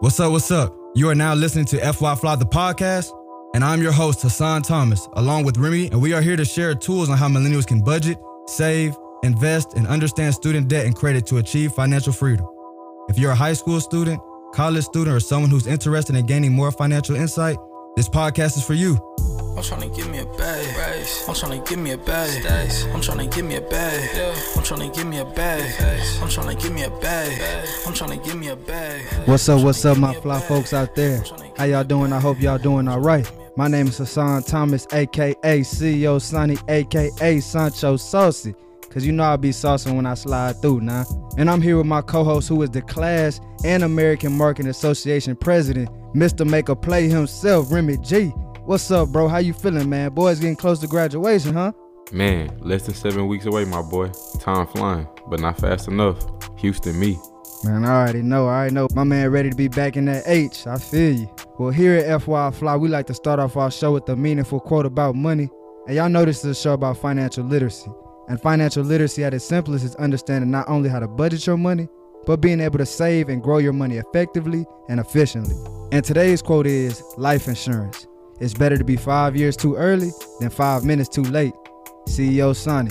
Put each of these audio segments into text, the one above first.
What's up? What's up? You are now listening to FY Fly the podcast, and I'm your host, Hassan Thomas, along with Remy, and we are here to share tools on how millennials can budget, save, invest, and understand student debt and credit to achieve financial freedom. If you're a high school student, college student, or someone who's interested in gaining more financial insight, this podcast is for you. I'm tryna give me a bag. I'm tryna give me a bag. I'm tryna give me a bag. I'm tryna give me a bag. I'm tryna give me a bag. I'm tryna give me a bag. What's up, what's up, my fly folks out there? How y'all doing? I hope y'all doing all right. My name is Hassan Thomas, aka CEO Sonny, aka Sancho Saucy. Cause you know I'll be saucing when I slide through now. And I'm here with my co-host who is the class and American Marketing Association president, Mr. Make a Play himself, Remy G. What's up, bro? How you feeling, man? Boys getting close to graduation, huh? Man, less than seven weeks away, my boy. Time flying, but not fast enough. Houston, me. Man, I already know. I already know. My man ready to be back in that H. I feel you. Well, here at FY Fly, we like to start off our show with a meaningful quote about money. And y'all know this is a show about financial literacy. And financial literacy at its simplest is understanding not only how to budget your money, but being able to save and grow your money effectively and efficiently. And today's quote is life insurance. It's better to be five years too early than five minutes too late. CEO Sonny.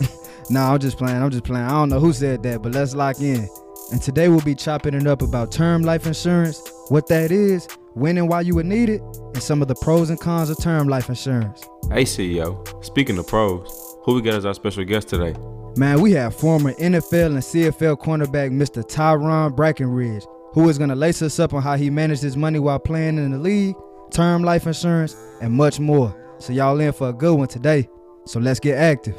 nah, I'm just playing. I'm just playing. I don't know who said that, but let's lock in. And today we'll be chopping it up about term life insurance, what that is, when and why you would need it, and some of the pros and cons of term life insurance. Hey, CEO. Speaking of pros, who we got as our special guest today? Man, we have former NFL and CFL cornerback Mr. Tyron Brackenridge, who is going to lace us up on how he managed his money while playing in the league, term life insurance, and much more. So y'all in for a good one today. So let's get active.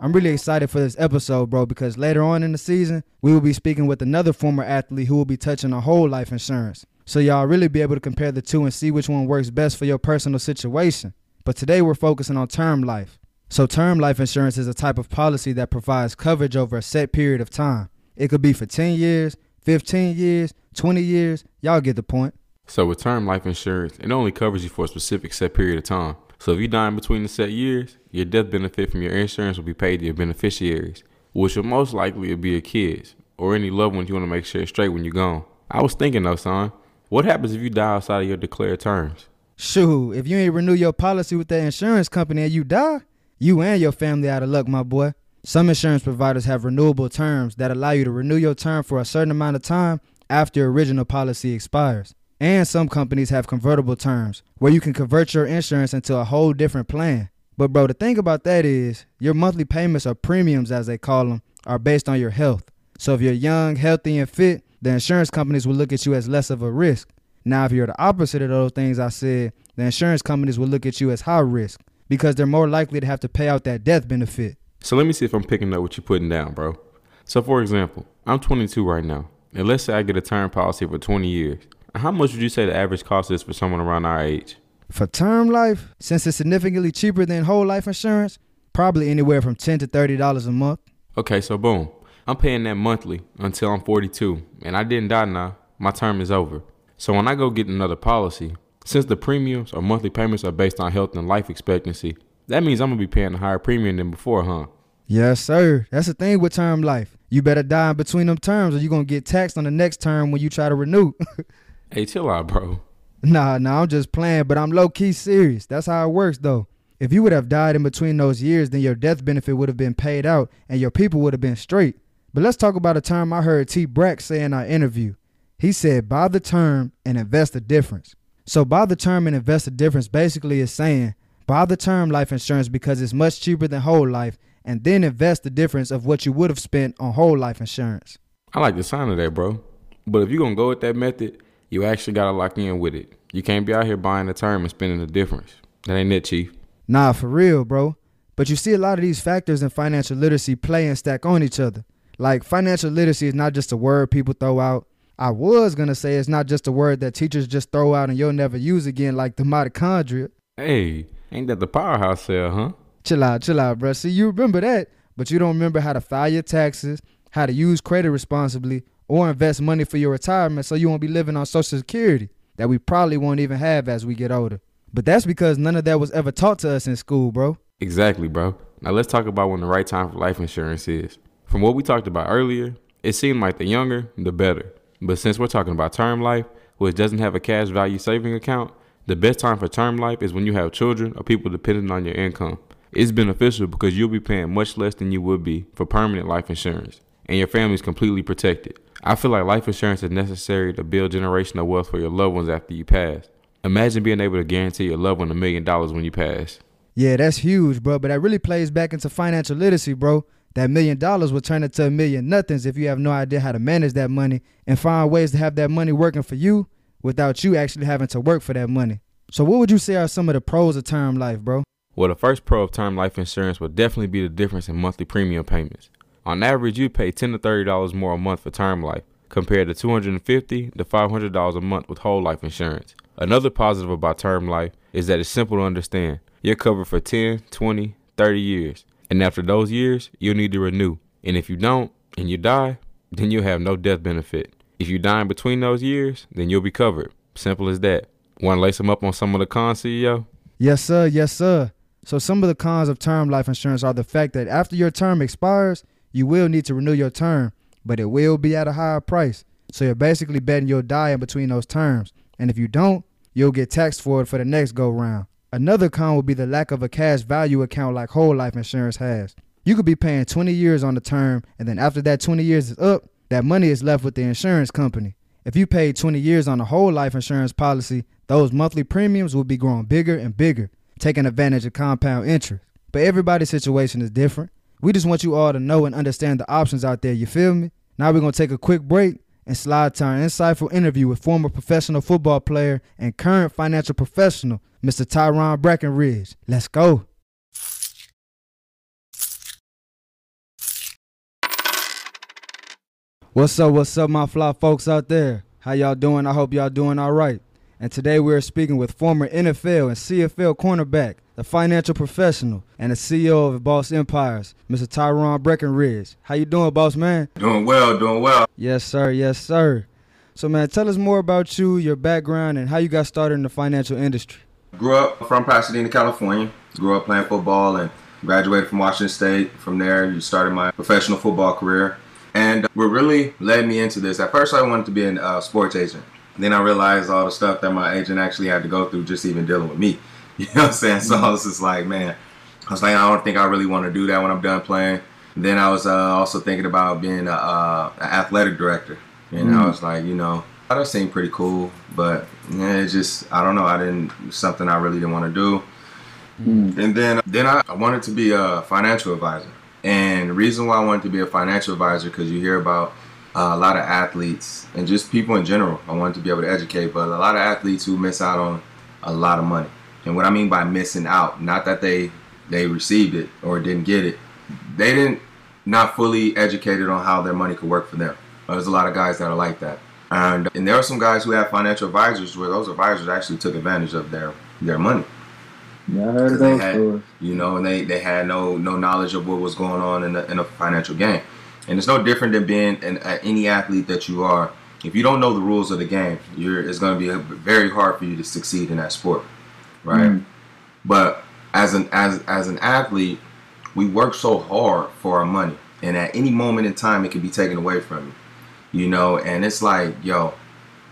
I'm really excited for this episode, bro, because later on in the season, we will be speaking with another former athlete who will be touching on whole life insurance. So y'all really be able to compare the two and see which one works best for your personal situation. But today we're focusing on term life. So term life insurance is a type of policy that provides coverage over a set period of time. It could be for 10 years, 15 years, 20 years. Y'all get the point. So with term life insurance, it only covers you for a specific set period of time. So if you die in between the set years, your death benefit from your insurance will be paid to your beneficiaries, which will most likely be your kids or any loved ones you want to make sure is straight when you're gone. I was thinking though, son, what happens if you die outside of your declared terms? Shoo, if you ain't renew your policy with that insurance company and you die, you and your family out of luck, my boy. Some insurance providers have renewable terms that allow you to renew your term for a certain amount of time after your original policy expires. And some companies have convertible terms where you can convert your insurance into a whole different plan. But bro, the thing about that is your monthly payments or premiums as they call them are based on your health. So if you're young, healthy and fit, the insurance companies will look at you as less of a risk. Now if you're the opposite of those things I said, the insurance companies will look at you as high risk because they're more likely to have to pay out that death benefit. So let me see if I'm picking up what you're putting down, bro. So for example, I'm 22 right now, and let's say I get a term policy for 20 years. How much would you say the average cost is for someone around our age? For term life, since it's significantly cheaper than whole life insurance, probably anywhere from 10 to $30 a month. Okay, so boom. I'm paying that monthly until I'm 42, and I didn't die now. My term is over. So when I go get another policy, since the premiums or monthly payments are based on health and life expectancy, that means I'm gonna be paying a higher premium than before, huh? Yes, sir. That's the thing with term life. You better die in between them terms or you're gonna get taxed on the next term when you try to renew. hey, chill out, bro. Nah, nah, I'm just playing, but I'm low key serious. That's how it works though. If you would have died in between those years, then your death benefit would have been paid out and your people would have been straight. But let's talk about a term I heard T. Brack say in our interview. He said, buy the term and invest the difference. So buy the term and invest the difference basically is saying buy the term life insurance because it's much cheaper than whole life and then invest the difference of what you would have spent on whole life insurance. I like the sound of that, bro. But if you're gonna go with that method, you actually gotta lock in with it. You can't be out here buying the term and spending the difference. That ain't it, Chief. Nah, for real, bro. But you see a lot of these factors in financial literacy play and stack on each other. Like financial literacy is not just a word people throw out. I was gonna say it's not just a word that teachers just throw out and you'll never use again, like the mitochondria. Hey, ain't that the powerhouse cell, huh? Chill out, chill out, bro. See, you remember that, but you don't remember how to file your taxes, how to use credit responsibly, or invest money for your retirement so you won't be living on Social Security that we probably won't even have as we get older. But that's because none of that was ever taught to us in school, bro. Exactly, bro. Now let's talk about when the right time for life insurance is. From what we talked about earlier, it seemed like the younger, the better. But since we're talking about term life, which doesn't have a cash value saving account, the best time for term life is when you have children or people dependent on your income. It's beneficial because you'll be paying much less than you would be for permanent life insurance, and your family is completely protected. I feel like life insurance is necessary to build generational wealth for your loved ones after you pass. Imagine being able to guarantee your loved one a million dollars when you pass. Yeah, that's huge, bro. But that really plays back into financial literacy, bro. That million dollars will turn into a million nothings if you have no idea how to manage that money and find ways to have that money working for you without you actually having to work for that money. So, what would you say are some of the pros of term life, bro? Well, the first pro of term life insurance would definitely be the difference in monthly premium payments. On average, you pay 10 to thirty dollars more a month for term life, compared to 250 to five hundred dollars a month with whole life insurance. Another positive about term life is that it's simple to understand. You're covered for 10, 20, 30 years. And after those years, you'll need to renew. And if you don't and you die, then you'll have no death benefit. If you die in between those years, then you'll be covered. Simple as that. Want to lace them up on some of the cons, CEO? Yes, sir. Yes, sir. So, some of the cons of term life insurance are the fact that after your term expires, you will need to renew your term, but it will be at a higher price. So, you're basically betting you'll die in between those terms. And if you don't, you'll get taxed for it for the next go round. Another con would be the lack of a cash value account like whole life insurance has. You could be paying 20 years on the term, and then after that 20 years is up, that money is left with the insurance company. If you paid 20 years on a whole life insurance policy, those monthly premiums will be growing bigger and bigger, taking advantage of compound interest. But everybody's situation is different. We just want you all to know and understand the options out there, you feel me? Now we're going to take a quick break and slide to our insightful interview with former professional football player and current financial professional, Mr. Tyron Brackenridge. Let's go. What's up, what's up, my fly folks out there? How y'all doing? I hope y'all doing all right. And today we are speaking with former NFL and CFL cornerback, the financial professional, and the CEO of Boss Empires, Mr. Tyron Brackenridge. How you doing, boss man? Doing well, doing well. Yes, sir. Yes, sir. So, man, tell us more about you, your background, and how you got started in the financial industry. Grew up from Pasadena, California. Grew up playing football and graduated from Washington State. From there, you started my professional football career. And what really led me into this, at first I wanted to be a uh, sports agent. Then I realized all the stuff that my agent actually had to go through just even dealing with me. You know what I'm saying? So I was just like, man, I was like, I don't think I really want to do that when I'm done playing. Then I was uh, also thinking about being a, uh, an athletic director. And mm. I was like, you know, that seemed pretty cool, but yeah, it's just I don't know. I didn't something I really didn't want to do. Mm. And then then I, I wanted to be a financial advisor. And the reason why I wanted to be a financial advisor because you hear about uh, a lot of athletes and just people in general. I wanted to be able to educate, but a lot of athletes who miss out on a lot of money. And what I mean by missing out, not that they they received it or didn't get it, they didn't not fully educated on how their money could work for them. There's a lot of guys that are like that, and and there are some guys who have financial advisors where those advisors actually took advantage of their their money. Yeah, I heard those had, You know, and they, they had no no knowledge of what was going on in the, in a financial game, and it's no different than being an, any athlete that you are. If you don't know the rules of the game, you're it's going to be very hard for you to succeed in that sport right? Mm. But as an as as an athlete, we work so hard for our money, and at any moment in time, it can be taken away from you. You know, and it's like, yo,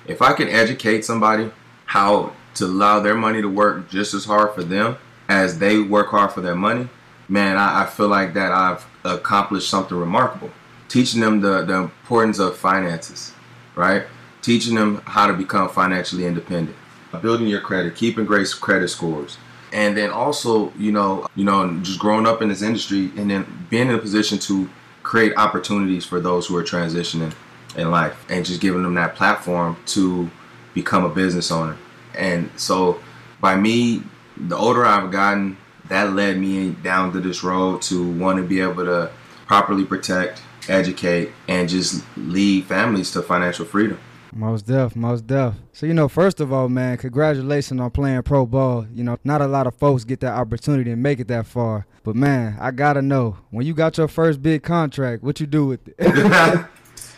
if I can educate somebody how to allow their money to work just as hard for them as they work hard for their money, man, I, I feel like that I've accomplished something remarkable. Teaching them the, the importance of finances, right? Teaching them how to become financially independent building your credit, keeping great credit scores, and then also, you know, you know, just growing up in this industry, and then being in a position to create opportunities for those who are transitioning in life, and just giving them that platform to become a business owner. And so, by me, the older I've gotten, that led me down to this road to want to be able to properly protect, educate, and just lead families to financial freedom. Most def, most def. So you know, first of all, man, congratulations on playing pro ball. You know, not a lot of folks get that opportunity and make it that far. But man, I gotta know when you got your first big contract, what you do with it?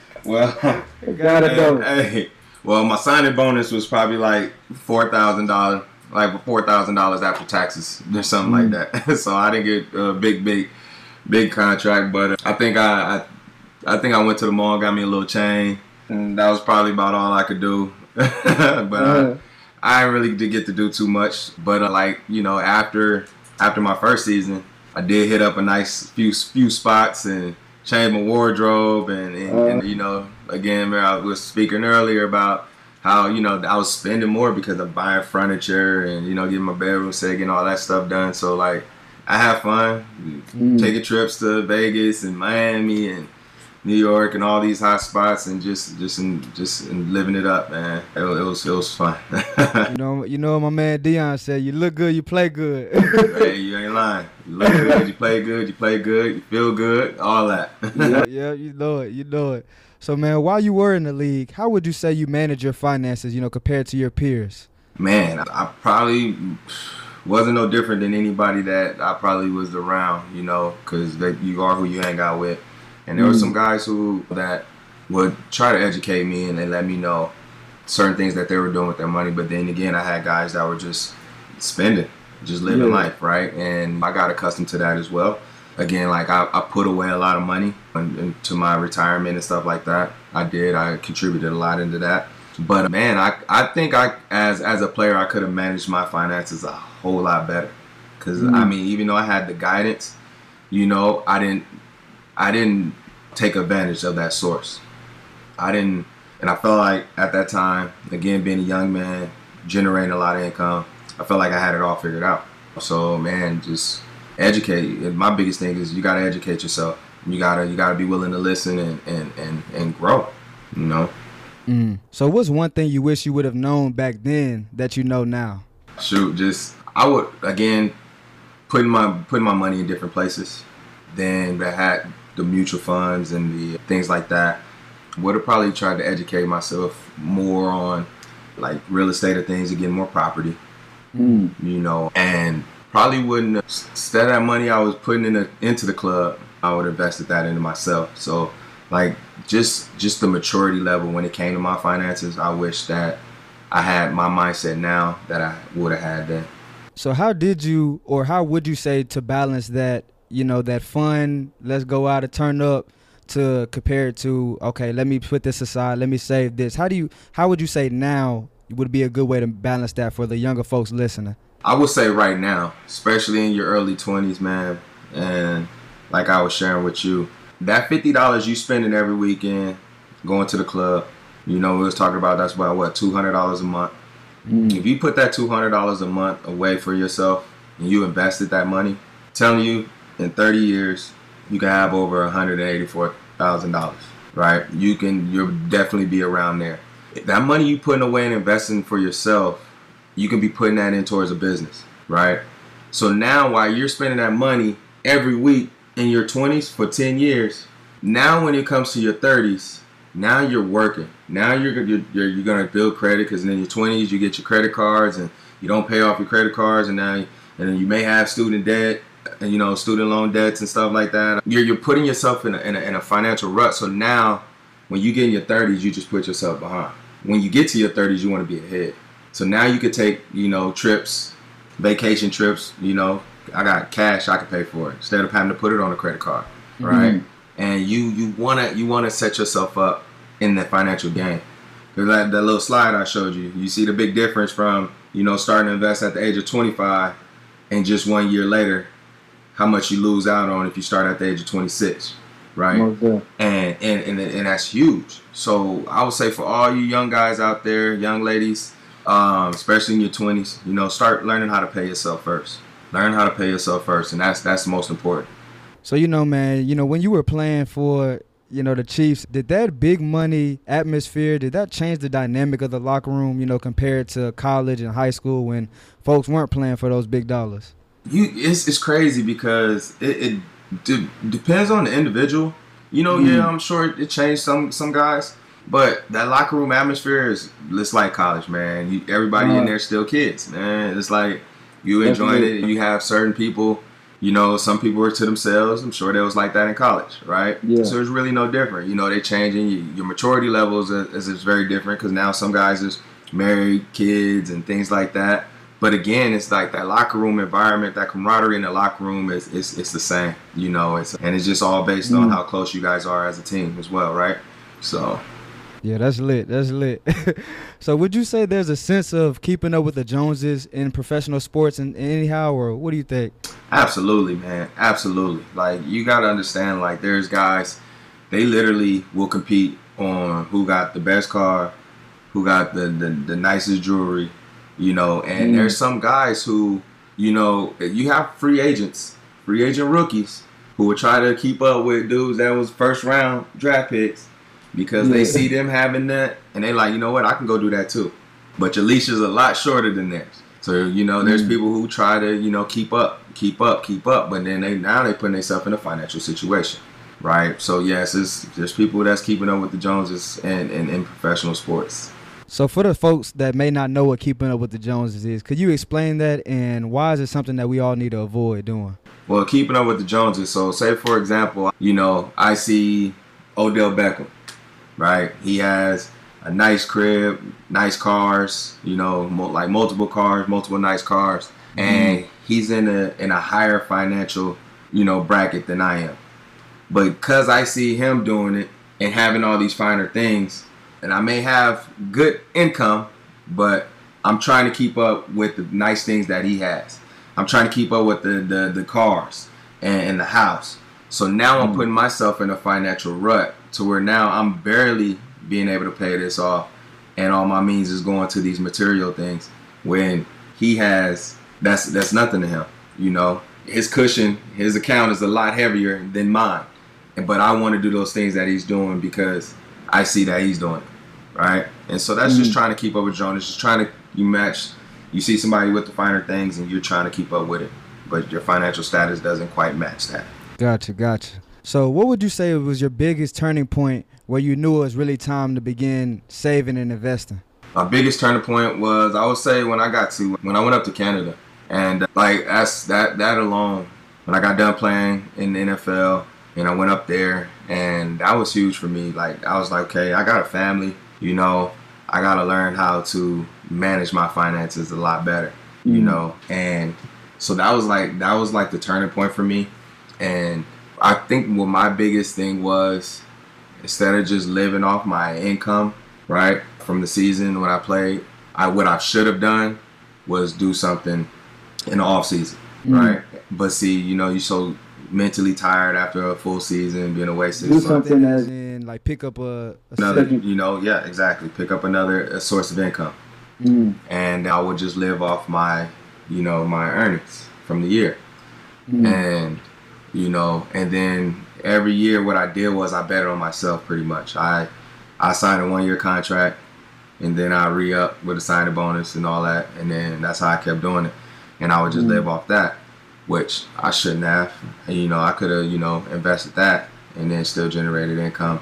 well, I gotta know. Hey, well, my signing bonus was probably like four thousand dollars, like four thousand dollars after taxes or something mm. like that. so I didn't get a big, big, big contract, but I think I, I, I think I went to the mall, got me a little chain And that was probably about all I could do. but uh, I, I really did get to do too much. But uh, like you know, after after my first season, I did hit up a nice few few spots and changed my wardrobe and, and, and you know again, I was speaking earlier about how you know I was spending more because of buying furniture and you know getting my bedroom set, getting all that stuff done. So like, I have fun, mm. taking trips to Vegas and Miami and New York and all these hot spots and just just in, just in living it up, man. It, it was it was fun. you know, you know, my man Deion said, "You look good, you play good." hey, you ain't lying. You look good, you play good, you play good, you feel good, all that. yeah, yeah, you know it, you know it. So, man, while you were in the league, how would you say you manage your finances, you know, compared to your peers? Man, I probably wasn't no different than anybody that I probably was around, you know, because you are who you hang out with. And there mm. were some guys who that would try to educate me and they let me know certain things that they were doing with their money. But then again, I had guys that were just spending, just living yeah. life, right? And I got accustomed to that as well again, like I, I put away a lot of money into my retirement and stuff like that. I did. I contributed a lot into that. But man, I, I think I as as a player I could have managed my finances a whole lot better. Cause mm. I mean, even though I had the guidance, you know, I didn't I didn't take advantage of that source. I didn't, and I felt like at that time, again being a young man, generating a lot of income, I felt like I had it all figured out. So man, just educate. My biggest thing is you gotta educate yourself. You gotta you gotta be willing to listen and and and, and grow. You know. Mm. So what's one thing you wish you would have known back then that you know now? Shoot, just I would again putting my putting my money in different places. Then that had the mutual funds and the things like that. Would have probably tried to educate myself more on like real estate or things and getting more property. Mm. You know, and probably wouldn't instead of that money I was putting in the, into the club, I would have invested that into myself. So like just just the maturity level when it came to my finances, I wish that I had my mindset now that I would have had then. So how did you or how would you say to balance that, you know, that fun, let's go out and turn up to compare it to okay, let me put this aside, let me save this. How do you how would you say now would be a good way to balance that for the younger folks listening? I would say right now, especially in your early 20s, man, and like I was sharing with you, that $50 you spending every weekend going to the club, you know, we was talking about that's about what, $200 a month. Mm. If you put that $200 a month away for yourself and you invested that money, telling you in 30 years, you can have over $184,000, right? You can, you'll definitely be around there. That money you putting away and investing for yourself you can be putting that in towards a business, right? So now while you're spending that money every week in your 20s for 10 years, now when it comes to your 30s, now you're working. Now you're you're, you're, you're gonna build credit because in your 20s you get your credit cards and you don't pay off your credit cards and now and then you may have student debt and you know student loan debts and stuff like that. You're you're putting yourself in a, in a, in a financial rut. So now when you get in your 30s, you just put yourself behind. When you get to your 30s, you want to be ahead. So now you could take, you know, trips, vacation trips, you know, I got cash I could pay for it instead of having to put it on a credit card, right? Mm-hmm. And you you wanna you wanna set yourself up in the financial game. Cause that, that little slide I showed you, you see the big difference from you know starting to invest at the age of 25 and just one year later, how much you lose out on if you start at the age of 26, right? And, and and and that's huge. So I would say for all you young guys out there, young ladies, um, especially in your 20s, you know, start learning how to pay yourself first. Learn how to pay yourself first, and that's that's the most important. So you know, man, you know when you were playing for you know the Chiefs, did that big money atmosphere did that change the dynamic of the locker room? You know, compared to college and high school when folks weren't playing for those big dollars. You, it's it's crazy because it, it depends on the individual. You know, mm. yeah, I'm sure it changed some some guys. But that locker room atmosphere is it's like college, man. You, everybody uh, in there still kids, man. It's like you enjoying it. You have certain people, you know, some people were to themselves. I'm sure they was like that in college, right? Yeah. So it's really no different. You know, they're changing. You, your maturity levels is, is very different because now some guys is married, kids, and things like that. But again, it's like that locker room environment, that camaraderie in the locker room is it's, it's the same, you know. It's and it's just all based mm. on how close you guys are as a team as well, right? So Yeah, that's lit. That's lit. so, would you say there's a sense of keeping up with the Joneses in professional sports and anyhow, or what do you think? Absolutely, man. Absolutely. Like you got to understand. Like there's guys, they literally will compete on who got the best car, who got the the, the nicest jewelry, you know. And Mm. there's some guys who, you know, you have free agents, free agent rookies who will try to keep up with dudes that was first round draft picks because they see them having that and they like, you know what, I can go do that too. But your leash is a lot shorter than theirs. So you know, there's Mm. people who try to you know keep up, keep up, keep up, but then they now they putting themselves in a financial situation, right? So yes, it's, there's people that's keeping up with the Joneses and in, in professional sports. So, for the folks that may not know what keeping up with the Joneses is, could you explain that and why is it something that we all need to avoid doing? Well, keeping up with the Joneses. So, say for example, you know, I see Odell Beckham, right? He has a nice crib, nice cars, you know, mo- like multiple cars, multiple nice cars, mm-hmm. and he's in a in a higher financial, you know, bracket than I am. But because I see him doing it and having all these finer things, and I may have good income, but I'm trying to keep up with the nice things that he has. I'm trying to keep up with the the, the cars and, and the house. So now I'm mm-hmm. putting myself in a financial rut to where now I'm barely being able to pay this off, and all my means is going to these material things. When he has that's that's nothing to him, you know. His cushion, his account is a lot heavier than mine, and but I want to do those things that he's doing because I see that he's doing it, right? And so that's just mm-hmm. trying to keep up with Jonas, just trying to you match. You see somebody with the finer things, and you're trying to keep up with it, but your financial status doesn't quite match that. Gotcha, gotcha. So, what would you say was your biggest turning point where you knew it was really time to begin saving and investing? My biggest turning point was I would say when I got to when I went up to Canada, and uh, like that's that that alone. When I got done playing in the NFL, and I went up there, and that was huge for me. Like I was like, okay, I got a family, you know, I got to learn how to manage my finances a lot better, you know, and so that was like that was like the turning point for me, and I think what my biggest thing was instead of just living off my income, right, from the season when I played, I what I should have done was do something in the off season, right? But see, you know, you're so mentally tired after a full season, being away six Do something As that like pick up a, a Another, Second. you know, yeah, exactly. Pick up another a source of income, mm, and I would just live off my, you know, my earnings from the year, mm, and you know, and then every year what I did was I betted on myself pretty much. I I signed a one year contract and then I re up with a signing bonus and all that and then that's how I kept doing it. And I would just mm. live off that, which I shouldn't have. And you know, I could have, you know, invested that and then still generated income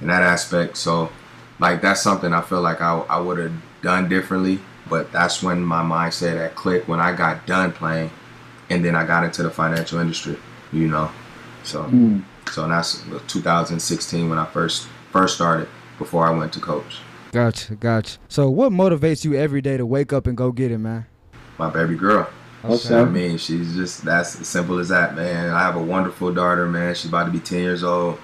in that aspect. So like that's something I feel like I, I would have done differently. But that's when my mindset had clicked when I got done playing and then I got into the financial industry, you know. So mm. so that's 2016 when I first first started before I went to coach. Gotcha, gotcha. So, what motivates you every day to wake up and go get it, man? My baby girl. Okay. I mean, she's just that's as simple as that, man. I have a wonderful daughter, man. She's about to be 10 years old.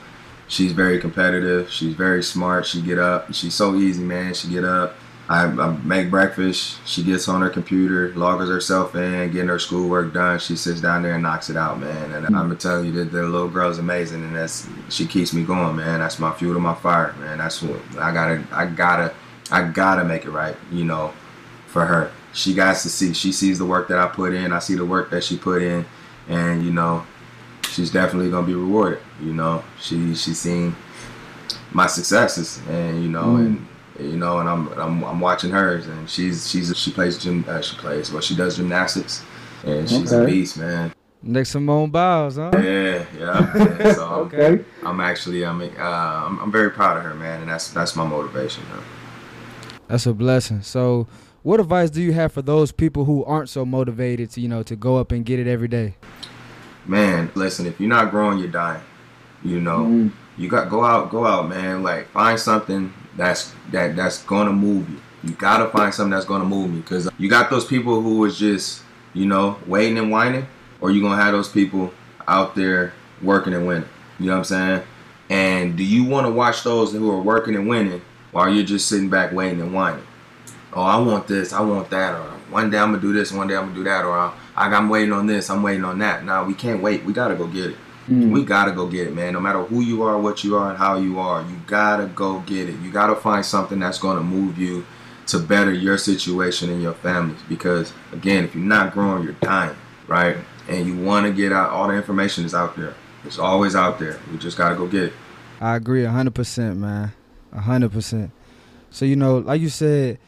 She's very competitive. She's very smart. She get up. She's so easy, man. She get up. I, I make breakfast. She gets on her computer, logs herself in, getting her schoolwork done. She sits down there and knocks it out, man. And hmm. I'm gonna tell you that the little girl's amazing, and that's she keeps me going, man. That's my fuel to my fire, man. That's what I gotta, I gotta, I gotta make it right, you know, for her. She got to see. She sees the work that I put in. I see the work that she put in, and you know, she's definitely gonna be rewarded. You know, she she's seen my successes, and you know, hmm. and you know, and I'm I'm, I'm watching hers, and she's she's she plays gym uh, she plays well she does gymnastics, and she's a beast, man. Next Simone Biles, huh? Yeah, yeah. yeah. So I'm, Okay. I'm actually I'm uh, I'm, I'm very proud of her, man, and that's that's my motivation. Man. That's a blessing. So, what advice do you have for those people who aren't so motivated to, you know, to go up and get it every day? man, listen, if you're not growing, you're dying. You know, Mm. you got go out, go out, man. Like find something that's that that's gonna move you. You gotta find something that's gonna move you because you got those people who is just you know waiting and whining, or you gonna have those people out there working and winning. You know what I'm saying? And do you want to watch those who are working and winning, while you're just sitting back waiting and whining. Oh, I want this, I want that, or one day I'm gonna do this, one day I'm gonna do that, or I'm waiting on this, I'm waiting on that. Nah, we can't wait. We gotta go get it. Mm. We gotta go get it, man. No matter who you are, what you are, and how you are, you gotta go get it. You gotta find something that's gonna move you to better your situation and your families. Because again, if you're not growing, you're dying, right? And you want to get out. All the information is out there. It's always out there. We just gotta go get it. I agree hundred percent, man. hundred percent. So you know, like you said,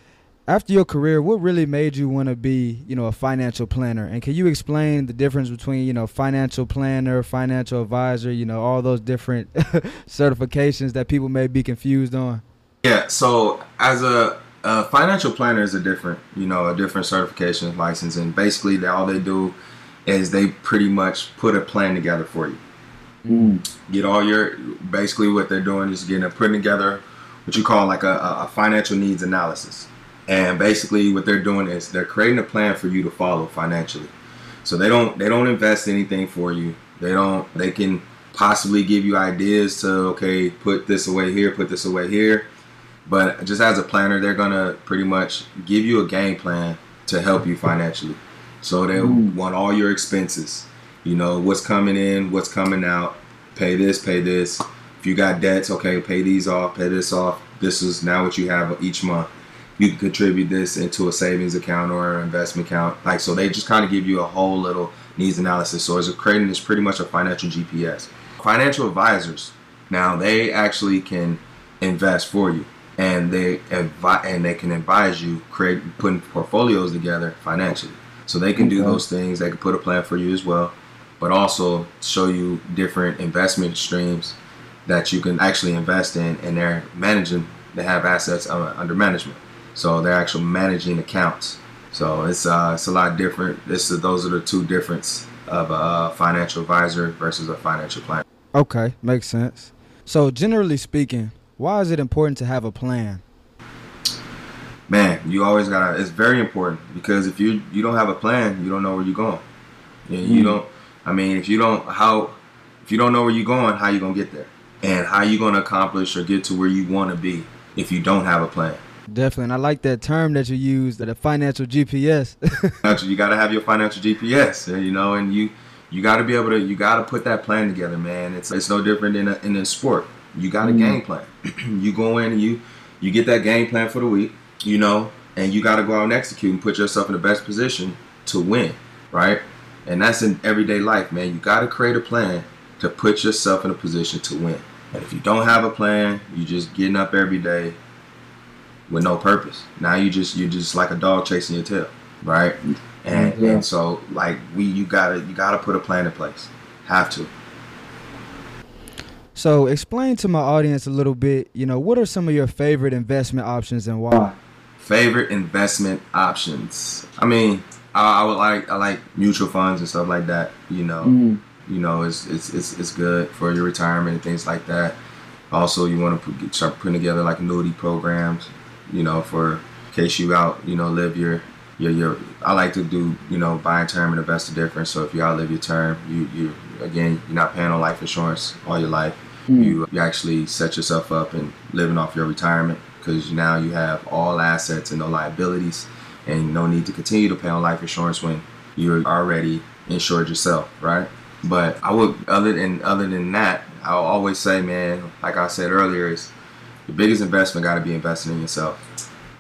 after your career, what really made you want to be, you know, a financial planner? And can you explain the difference between, you know, financial planner, financial advisor, you know, all those different certifications that people may be confused on? Yeah. So as a, a financial planner is a different, you know, a different certification license, and basically they, all they do is they pretty much put a plan together for you. Mm. Get all your basically what they're doing is getting a putting together what you call like a, a financial needs analysis. And basically what they're doing is they're creating a plan for you to follow financially. So they don't they don't invest anything for you. They don't they can possibly give you ideas to okay, put this away here, put this away here. But just as a planner, they're gonna pretty much give you a game plan to help you financially. So they hmm. want all your expenses. You know, what's coming in, what's coming out, pay this, pay this. If you got debts, okay, pay these off, pay this off. This is now what you have each month. You can contribute this into a savings account or an investment account. Like so they just kind of give you a whole little needs analysis. So it's a creating this pretty much a financial GPS. Financial advisors, now they actually can invest for you and they advi- and they can advise you create putting portfolios together financially. So they can do those things. They can put a plan for you as well, but also show you different investment streams that you can actually invest in, and they're managing. They have assets uh, under management, so they're actually managing accounts. So it's uh, it's a lot different. This is, those are the two difference of a financial advisor versus a financial planner. Okay, makes sense. So generally speaking, why is it important to have a plan? man, you always gotta. It's very important because if you you don't have a plan, you don't know where you're going. Yeah, you don't. I mean, if you don't how if you don't know where you're going, how you gonna get there, and how you gonna accomplish or get to where you want to be if you don't have a plan. Definitely, and I like that term that you used, the financial GPS. You gotta have your financial GPS, you know, and you you gotta be able to you gotta put that plan together, man. It's it's no different in a, in a sport. You got a mm. game plan. you go in and you you get that game plan for the week, you know, and you got to go out and execute and put yourself in the best position to win, right? And that's in everyday life, man. You got to create a plan to put yourself in a position to win. And if you don't have a plan, you're just getting up every day with no purpose. Now you just you're just like a dog chasing your tail, right? And Yeah. and so like we you gotta you gotta put a plan in place. Have to. so explain to my audience a little bit. You know, what are some of your favorite investment options and why? Favorite investment options. I mean, I, I would like I like mutual funds and stuff like that. You know, mm-hmm. you know, it's it's it's it's good for your retirement and things like that. Also, you want to put, start putting together like annuity programs. You know, for case you out, you know, live your your your. I like to do you know buy a term and invest a difference. So if you outlive your term, you you again you're not paying on life insurance all your life. Hmm. You you actually set yourself up and living off your retirement because now you have all assets and no liabilities, and no need to continue to pay on life insurance when you're already insured yourself, right? But I would other than other than that, I'll always say, man, like I said earlier, is the biggest investment got to be investing in yourself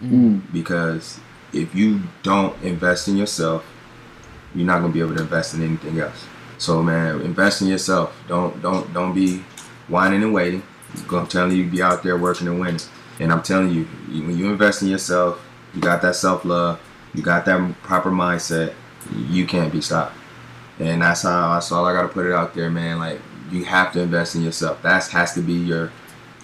mm. because if you don't invest in yourself, you're not gonna be able to invest in anything else. So man, invest in yourself. Don't don't don't be whining and waiting. I'm telling you, be out there working and winning. And I'm telling you, you- when you invest in yourself, you got that self love, you got that proper mindset. You can't be stopped. And that's how that's all I gotta put it out there, man. Like you have to invest in yourself. That has to be your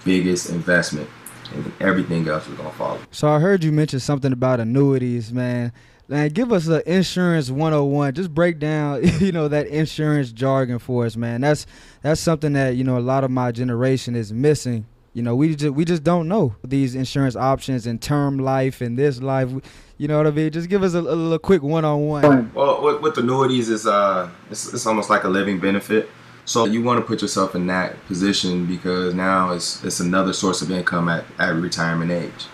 biggest investment, and then everything else is gonna follow. So I heard you mention something about annuities, man. Man, give us a insurance 101. Just break down, you know, that insurance jargon for us, man. That's that's something that, you know, a lot of my generation is missing. You know, we just we just don't know these insurance options and term life and this life. You know what I mean? Just give us a, a little quick one-on-one. Well, with, with annuities is uh, it's, it's almost like a living benefit. So you want to put yourself in that position because now it's it's another source of income at, at retirement age,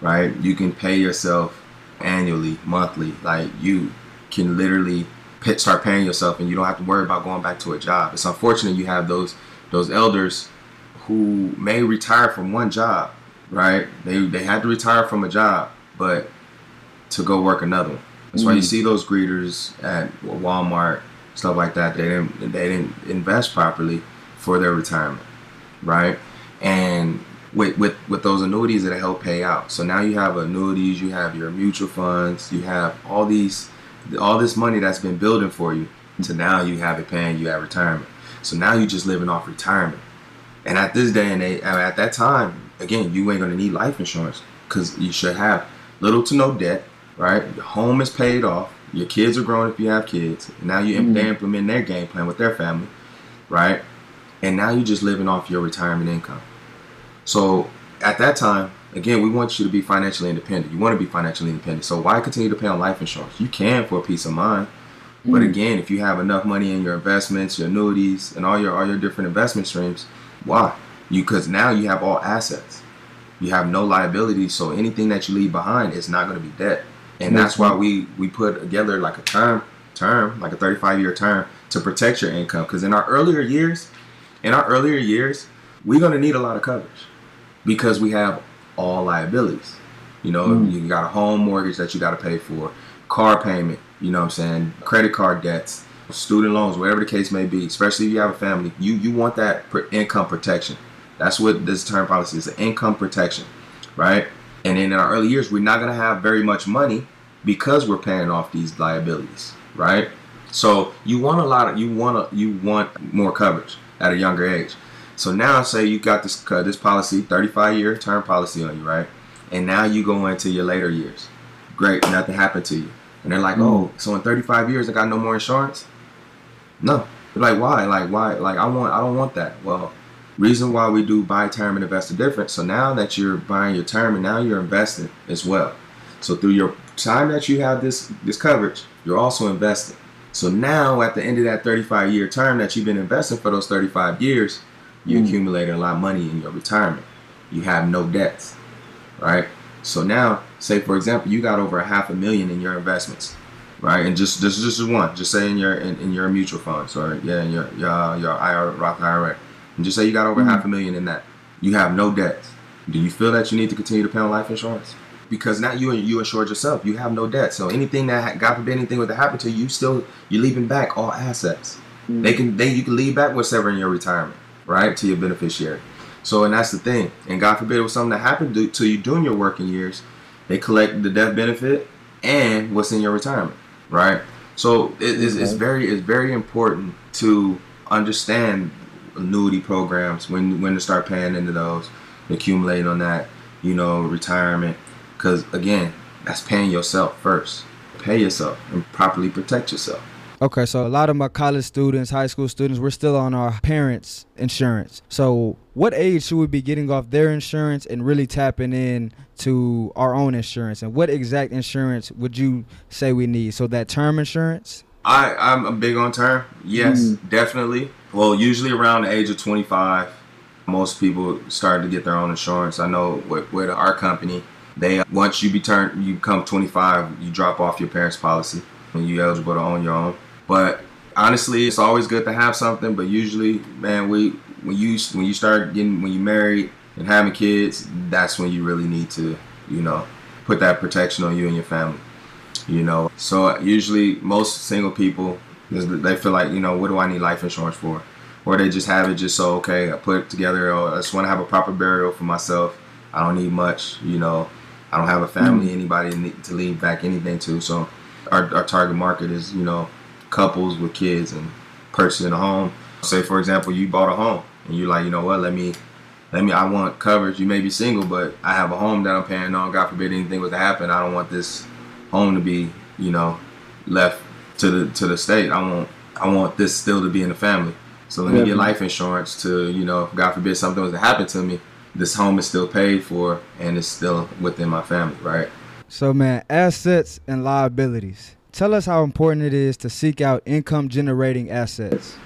right? You can pay yourself annually, monthly. Like you can literally pay, start paying yourself, and you don't have to worry about going back to a job. It's unfortunate you have those those elders who may retire from one job, right? They they had to retire from a job, but to go work another one. That's why you mm. see those greeters at Walmart, stuff like that. They didn't they didn't invest properly for their retirement, right? And with with with those annuities that help pay out. So now you have annuities, you have your mutual funds, you have all these all this money that's been building for you. To now you have it paying you at retirement. So now you're just living off retirement. And at this day and age, at that time, again, you ain't gonna need life insurance because you should have little to no debt, right? Your home is paid off. Your kids are grown if you have kids. And now you mm-hmm. they implement their game plan with their family, right? And now you're just living off your retirement income. So at that time, again, we want you to be financially independent. You want to be financially independent. So why continue to pay on life insurance? You can for peace of mind. Mm-hmm. But again, if you have enough money in your investments, your annuities, and all your all your different investment streams, why? You because now you have all assets. You have no liabilities, so anything that you leave behind is not going to be debt. And that's why we we put together like a term term, like a 35 year term to protect your income. Because in our earlier years, in our earlier years, we're going to need a lot of coverage because we have all liabilities. You know, mm. you got a home mortgage that you got to pay for, car payment, you know what I'm saying, credit card debts, student loans, whatever the case may be, especially if you have a family, you, you want that income protection. That's what this term policy is, income protection, right? And in our early years, we're not going to have very much money because we're paying off these liabilities, right? So you want a lot of, you want a, you want more coverage at a younger age. So now, say you got this uh, this policy, 35 year term policy on you, right? And now you go into your later years. Great, nothing happened to you. And they're like, mm. oh, so in 35 years I got no more insurance? No. They're like, why? Like, why? Like, I want, I don't want that. Well, reason why we do buy term and invest the difference. So now that you're buying your term and now you're investing as well. So through your time that you have this this coverage, you're also investing. So now at the end of that 35 year term that you've been investing for those 35 years, you mm. accumulated a lot of money in your retirement. You have no debts, right? So now, say for example, you got over a half a million in your investments, right? And just this is just one. Just say in your in, in your mutual funds or yeah, in your your your IRA, Roth IRA, and just say you got over mm. half a million in that. You have no debts. Do you feel that you need to continue to pay on life insurance? Because now you you insured yourself. You have no debt. So anything that God forbid anything to happen to you, you still you're leaving back all assets. Mm. They can they you can leave back whatever in your retirement right, to your beneficiary. So, and that's the thing. And God forbid it was something that happened to you during your working years, they collect the death benefit and what's in your retirement, right? So it is it's very it's very important to understand annuity programs when when to start paying into those, accumulating on that, you know, retirement, because again, that's paying yourself first. Pay yourself and properly protect yourself. Okay, so a lot of my college students, high school students, we're still on our parents' insurance. So, what age should we be getting off their insurance and really tapping in to our own insurance? And what exact insurance would you say we need? So that term insurance? I I'm big on term. Yes, mm-hmm. definitely. Well, usually around the age of 25, most people start to get their own insurance. I know with, with our company, they once you be turned, you become 25, you drop off your parents' policy when you eligible to own your own. But honestly, it's always good to have something. But usually, man, we when you when you start getting when you married and having kids, that's when you really need to, you know, put that protection on you and your family. You know, so usually most single people they feel like, you know, what do I need life insurance for? Or they just have it just so okay, I put it together. Or I just want to have a proper burial for myself. I don't need much, you know. I don't have a family, mm. anybody to leave back anything to. So our, our target market is, you know, couples with kids and purchasing a home. Say for example, you bought a home and you're like, you know what, let me let me I want coverage. You may be single, but I have a home that I'm paying on. God forbid anything was to happen. I don't want this home to be, you know, left to the to the state. I want I want this still to be in the family. So let me get life insurance to, you know, God forbid something was to happen to me, this home is still paid for and it's still within my family, right? So man, assets and liabilities. Tell us how important it is to seek out income generating assets.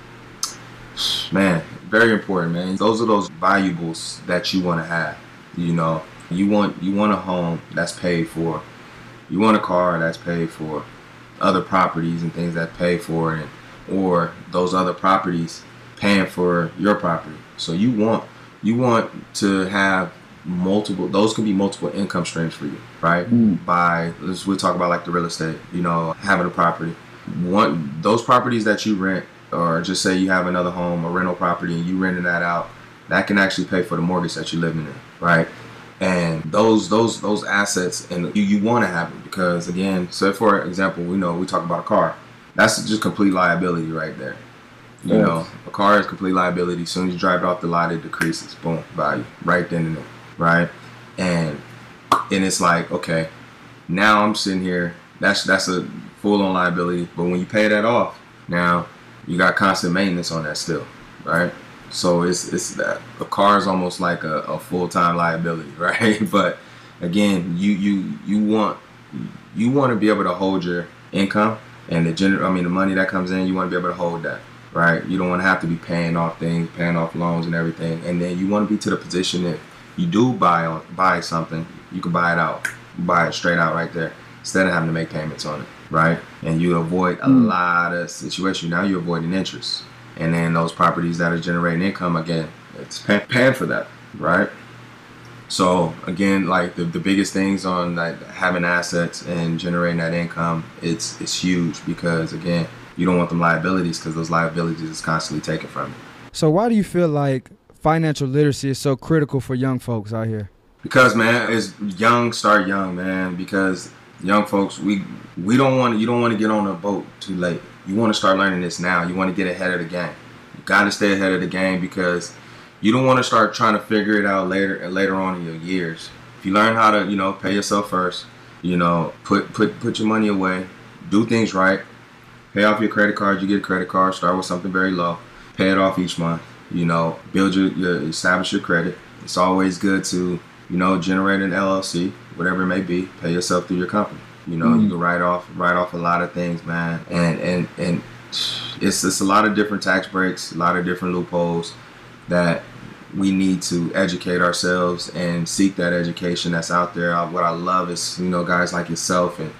man, very important, man. Those are those valuables that you want to have. You know, you want you want a home that's paid for. You want a car that's paid for. Other properties and things that pay for it, or those other properties paying for your property. So you want you want to have multiple those can be multiple income streams for you right Mm. by let's we'll talk about like the real estate you know having a property one those properties that you rent or just say you have another home a rental property and you renting that out that can actually pay for the mortgage that you're living in right and those those those assets and you, you want to have them because again so for example we know we talk about a car. That's just complete liability right there. You Yes. know a car is complete liability. As soon as you drive it off the lot it decreases. Boom value. Right then and there right? And and it's like okay now i'm sitting here that's that's a full-on liability. But when you pay that off now you got constant maintenance on that still right so it's it's that a car is almost like a, a full-time liability right? But again you you you want you want to be able to hold your income and the gener- I mean the money that comes in you want to be able to hold that right? You don't want to have to be paying off things paying off loans and everything. And then you want to be to the position that you do buy on buy something you can buy it out buy it straight out right there instead of having to make payments on it right? And you avoid a mm. lot of situations now you're avoiding interest and then those properties that are generating income again it's pay- paying for that right so again, like the, the biggest things on like having assets and generating that income, it's it's huge because again, you don't want them liabilities because those liabilities is constantly taken from you. So why do you feel like financial literacy is so critical for young folks out here? Because man, it's young, start young, man. Because young folks, we we don't want you don't want to get on a boat too late. You want to start learning this now. You want to get ahead of the game. You got to stay ahead of the game because you don't want to start trying to figure it out later later on in your years. If you learn how to, you know, pay yourself first, you know, put put put your money away, do things right, pay off your credit card. You get a credit card. Start with something very low. Pay it off each month. You know, build your, your establish your credit. It's always good to you know generate an LLC, whatever it may be. Pay yourself through your company. You know, you mm-hmm. can write off write off a lot of things, man. And and and it's it's a lot of different tax breaks, a lot of different loopholes that we need to educate ourselves and seek that education that's out there. What I love is you know guys like yourself and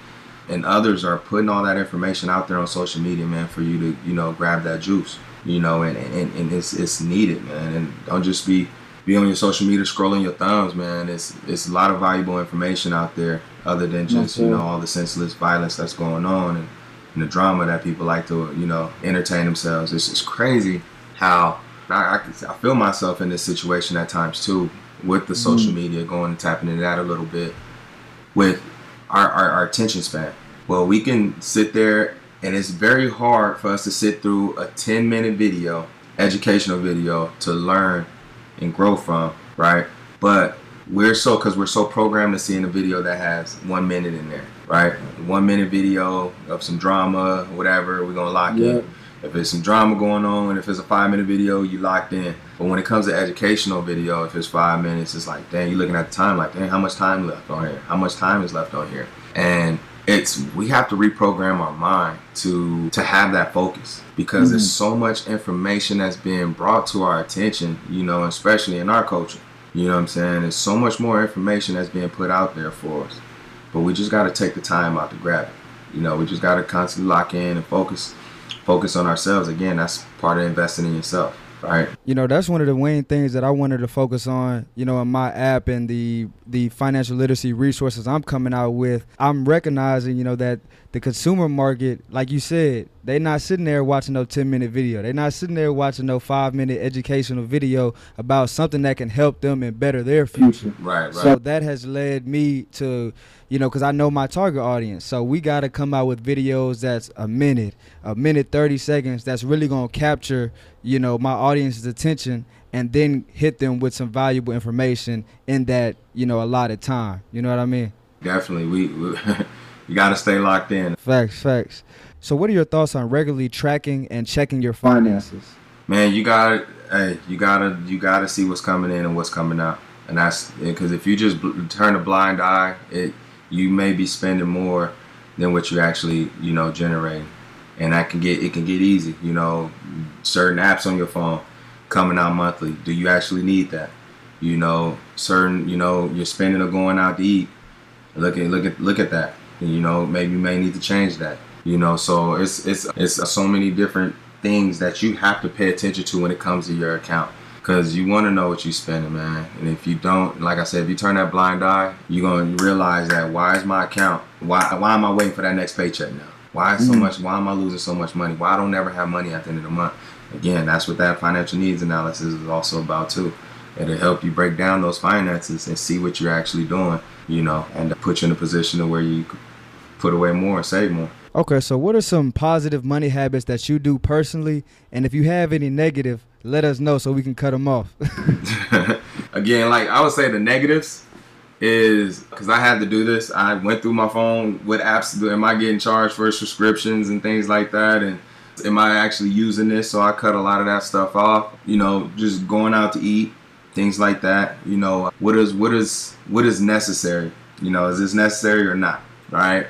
and others are putting all that information out there on social media, man, for you to you know grab that juice, you know, and and, and it's it's needed, man, and don't just be be on your social media scrolling your thumbs, man. It's it's a lot of valuable information out there other than just you know all the senseless violence that's going on and, and the drama that people like to you know entertain themselves. It's just crazy how I, I, I feel myself in this situation at times too with the mm-hmm. social media going and tapping into that a little bit with our, our, our attention span. Well, we can sit there, and it's very hard for us to sit through a 10 minute video, educational video, to learn and grow from, right? But we're so, because we're so programmed to seeing a video that has one minute in there, right? One minute video of some drama, whatever, we're going to lock Yep. in. If there's some drama going on, if it's a five minute video, you locked in. But when it comes to educational video, if it's five minutes, it's like, dang, you're looking at the time, like, dang, how much time left on here? How much time is left on here? And it's we have to reprogram our mind to to have that focus because there's mm-hmm. so much information that's being brought to our attention, you know, especially in our culture. You know what I'm saying? There's so much more information that's being put out there for us. But we just got to take the time out to grab it. You know, we just got to constantly lock in and focus focus on ourselves. Again, that's part of investing in yourself, right? You know, that's one of the main things that I wanted to focus on, you know, in my app and the the financial literacy resources I'm coming out with. I'm recognizing, you know, that the consumer market, like you said, they're not sitting there watching no 10 minute video. They're not sitting there watching no five minute educational video about something that can help them and better their future. Right, right. So that has led me to, you know, because I know my target audience. So we got to come out with videos that's a minute, a minute, 30 seconds, that's really going to capture, you know, my audience's attention and then hit them with some valuable information in that, you know, allotted time. You know what I mean? Definitely, we, we you got to stay locked in. Facts, facts. So what are your thoughts on regularly tracking and checking your finances? Man, you gotta, hey, you gotta, you gotta see what's coming in and what's coming out, and that's because if you just bl- turn a blind eye, it you may be spending more than what you actually, you know, generating. and that can get it can get easy. You know, certain apps on your phone coming out monthly. Do you actually need that? You know, certain you know you're spending or going out to eat. Look at look at look at that. You know, maybe you may need to change that. You know, so it's it's it's so many different things that you have to pay attention to when it comes to your account because you want to know what you're spending, man. And if you don't, like I said, if you turn that blind eye, you're gonna realize that why is my account? Why why am I waiting for that next paycheck now? Why so mm. much? Why am I losing so much money? Why I don't ever have money at the end of the month? Again, that's what that financial needs analysis is also about too. It'll help you break down those finances and see what you're actually doing, you know, and put you in a position to where you could put away more and save more. Okay, so what are some positive money habits that you do personally? And if you have any negative, let us know so we can cut them off. Again, like I would say the negatives is because I had to do this. I went through my phone. What apps am I getting charged for subscriptions and things like that? And am I actually using this? So I cut a lot of that stuff off. You know, just going out to eat, things like that. You know, what is what is what is necessary? You know, is this necessary or not? Right?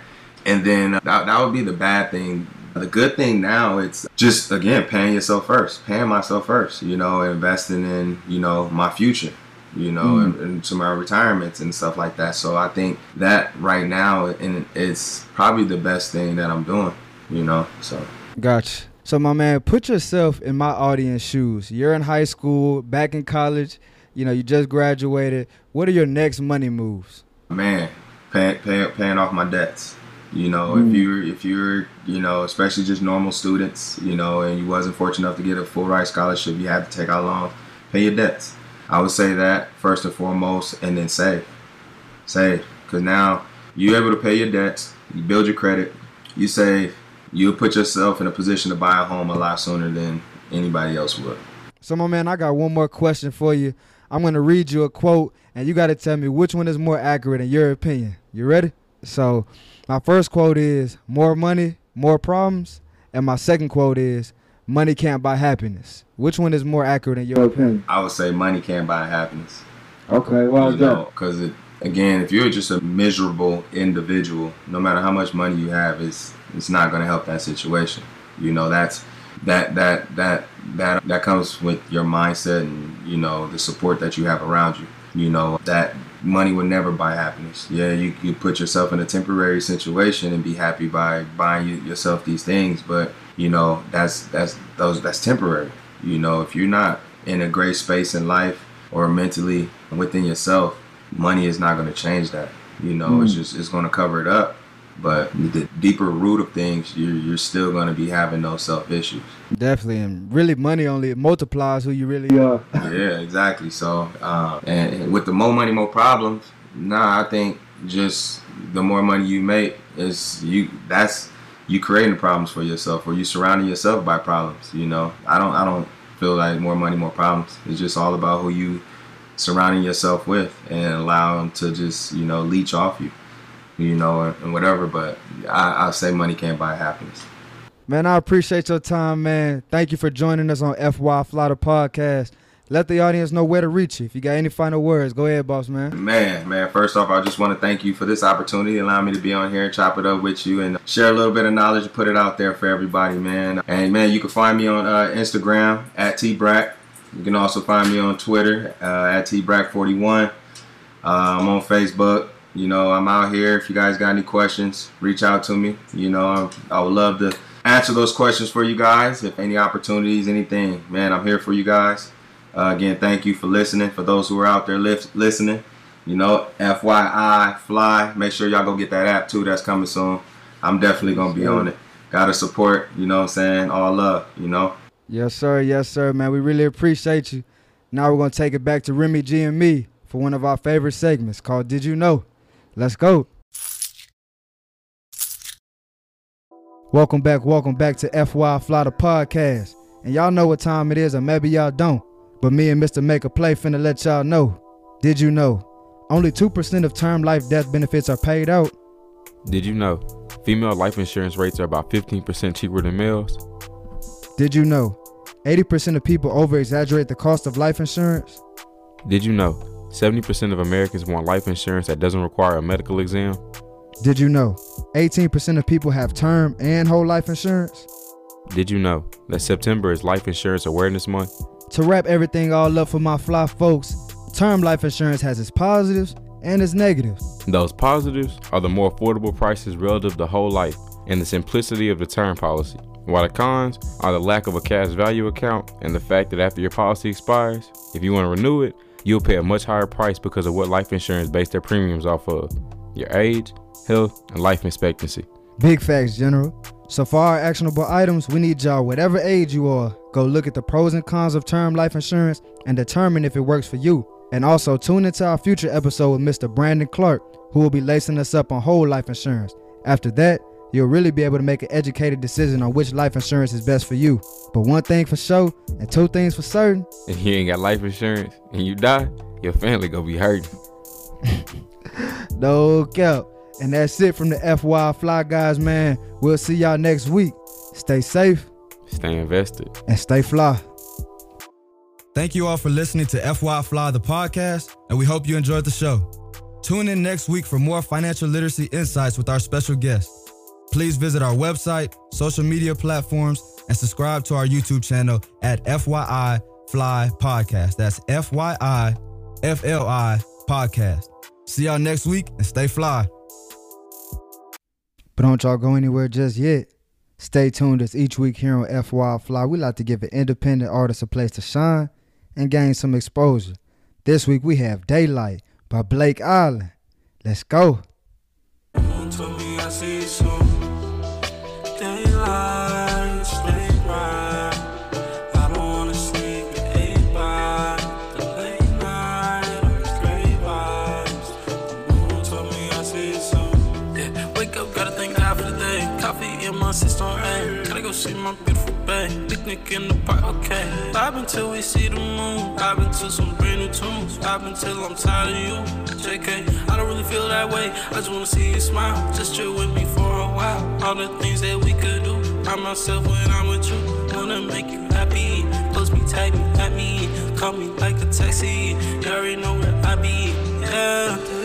And then that, that would be the bad thing. The good thing now, it's just again paying yourself first, paying myself first. You know, investing in you know my future you know, mm. and, and, to my retirements and stuff like that. So I think that right now, and it's probably the best thing that I'm doing, you know. So gotcha. So my man, put yourself in my audience shoes. You're in high school, back in college. You know, you just graduated. What are your next money moves? Man, pay, pay, paying off my debts. You know, mm. if you're if you're you know, especially just normal students, you know, and you wasn't fortunate enough to get a full ride scholarship, you had to take out loans. Pay your debts I would say that first and foremost, and then save. Save. Because now you're able to pay your debts, you build your credit, you save, you'll put yourself in a position to buy a home a lot sooner than anybody else would. So, my man, I got one more question for you. I'm going to read you a quote, and you got to tell me which one is more accurate in your opinion. You ready? So, my first quote is More money, more problems. And my second quote is money can't buy happiness. Which one is more accurate in your opinion? I would say money can't buy happiness. Okay, well, you know, because again, if you're just a miserable individual, no matter how much money you have, it's it's not going to help that situation. You know, that's that that that that that comes with your mindset and you know the support that you have around you. You know that money would never buy happiness. Yeah, you you put yourself in a temporary situation and be happy by buying yourself these things, but you know that's that's those that's temporary you know if you're not in a great space in life or mentally within yourself money is not going to change that you know mm. it's just it's going to cover it up but the deeper root of things you're, you're still going to be having those self issues. Definitely and really money only multiplies who you really are. Yeah. Exactly so uh, and with the more money more problems nah i think just the more money you make is you that's you creating problems for yourself or you surrounding yourself by problems you know? I don't i don't feel like more money more problems. It's just all about who you surrounding yourself with and allow them to just you know leech off you you know and whatever but i i say money can't buy happiness man i appreciate your time man thank you for joining us on fy fly the podcast let the audience know where to reach you. If you got any final words, go ahead, boss man. Man, man, first off, I just want to thank you for this opportunity, allow me to be on here and chop it up with you and share a little bit of knowledge and put it out there for everybody, man. And man, you can find me on uh, Instagram at tbrack. You can also find me on Twitter uh, at tbrack41. Uh, I'm on Facebook. You know, I'm out here. If you guys got any questions, reach out to me. You know, I would love to answer those questions for you guys. If any opportunities, anything, man, I'm here for you guys. Uh, again, thank you for listening. For those who are out there li- listening, you know, FYI, fly. Make sure y'all go get that app too. That's coming soon. I'm definitely gonna be on it. Gotta support. You know what I'm saying? All love. You know. Yes, sir. Yes, sir, man. We really appreciate you. Now we're gonna take it back to Remy G and me for one of our favorite segments called "Did You Know." Let's go. Welcome back, welcome back to FY Fly the podcast. And y'all know what time it is, or maybe y'all don't. But me and Mr. Make a Play finna let y'all know. Did you know? Only 2% of term life death benefits are paid out. Did you know? Female life insurance rates are about 15% cheaper than males. Did you know? 80% of people over exaggerate the cost of life insurance. Did you know? 70% of Americans want life insurance that doesn't require a medical exam. Did you know? 18% of people have term and whole life insurance. Did you know that September is Life Insurance Awareness Month? To wrap everything all up for my fly folks, term life insurance has its positives and its negatives. Those positives are the more affordable prices relative to whole life and the simplicity of the term policy. While the cons are the lack of a cash value account and the fact that after your policy expires, if you want to renew it, you'll pay a much higher price because of what life insurance based their premiums off of your age, health, and life expectancy. Big facts, General. So for our actionable items, we need y'all, whatever age you are, go look at the pros and cons of term life insurance and determine if it works for you. And also tune into our future episode with Mr. Brandon Clark, who will be lacing us up on whole life insurance. After that, you'll really be able to make an educated decision on which life insurance is best for you. But one thing for sure, and two things for certain. If you ain't got life insurance and you die, your family gonna be hurting. no cap. And that's it from the FY Fly Guys, man. We'll see y'all next week. Stay safe. Stay invested. And stay fly. Thank you all for listening to FY Fly, the podcast, and we hope you enjoyed the show. Tune in next week for more financial literacy insights with our special guest. Please visit our website, social media platforms, and subscribe to our YouTube channel at FYI Fly Podcast. That's FYI FLI Podcast. See y'all next week and stay fly. But don't y'all go anywhere just yet. Stay tuned as each week here on FY Fly, we like to give an independent artist a place to shine and gain some exposure. This week we have Daylight by Blake Island. Let's go. In my sister's right. Can I go see my beautiful babe? Picnic in the park, okay. Until we see the moon. Vibe until some brand new tunes. Vibe until I'm tired of you. JK, I don't really feel that way. I just wanna see you smile. Just chill with me for a while. All the things that we By myself when I'm with you. Wanna make you happy. Post me, tag me, at me. Call me like a taxi. You already know where I be. Yeah.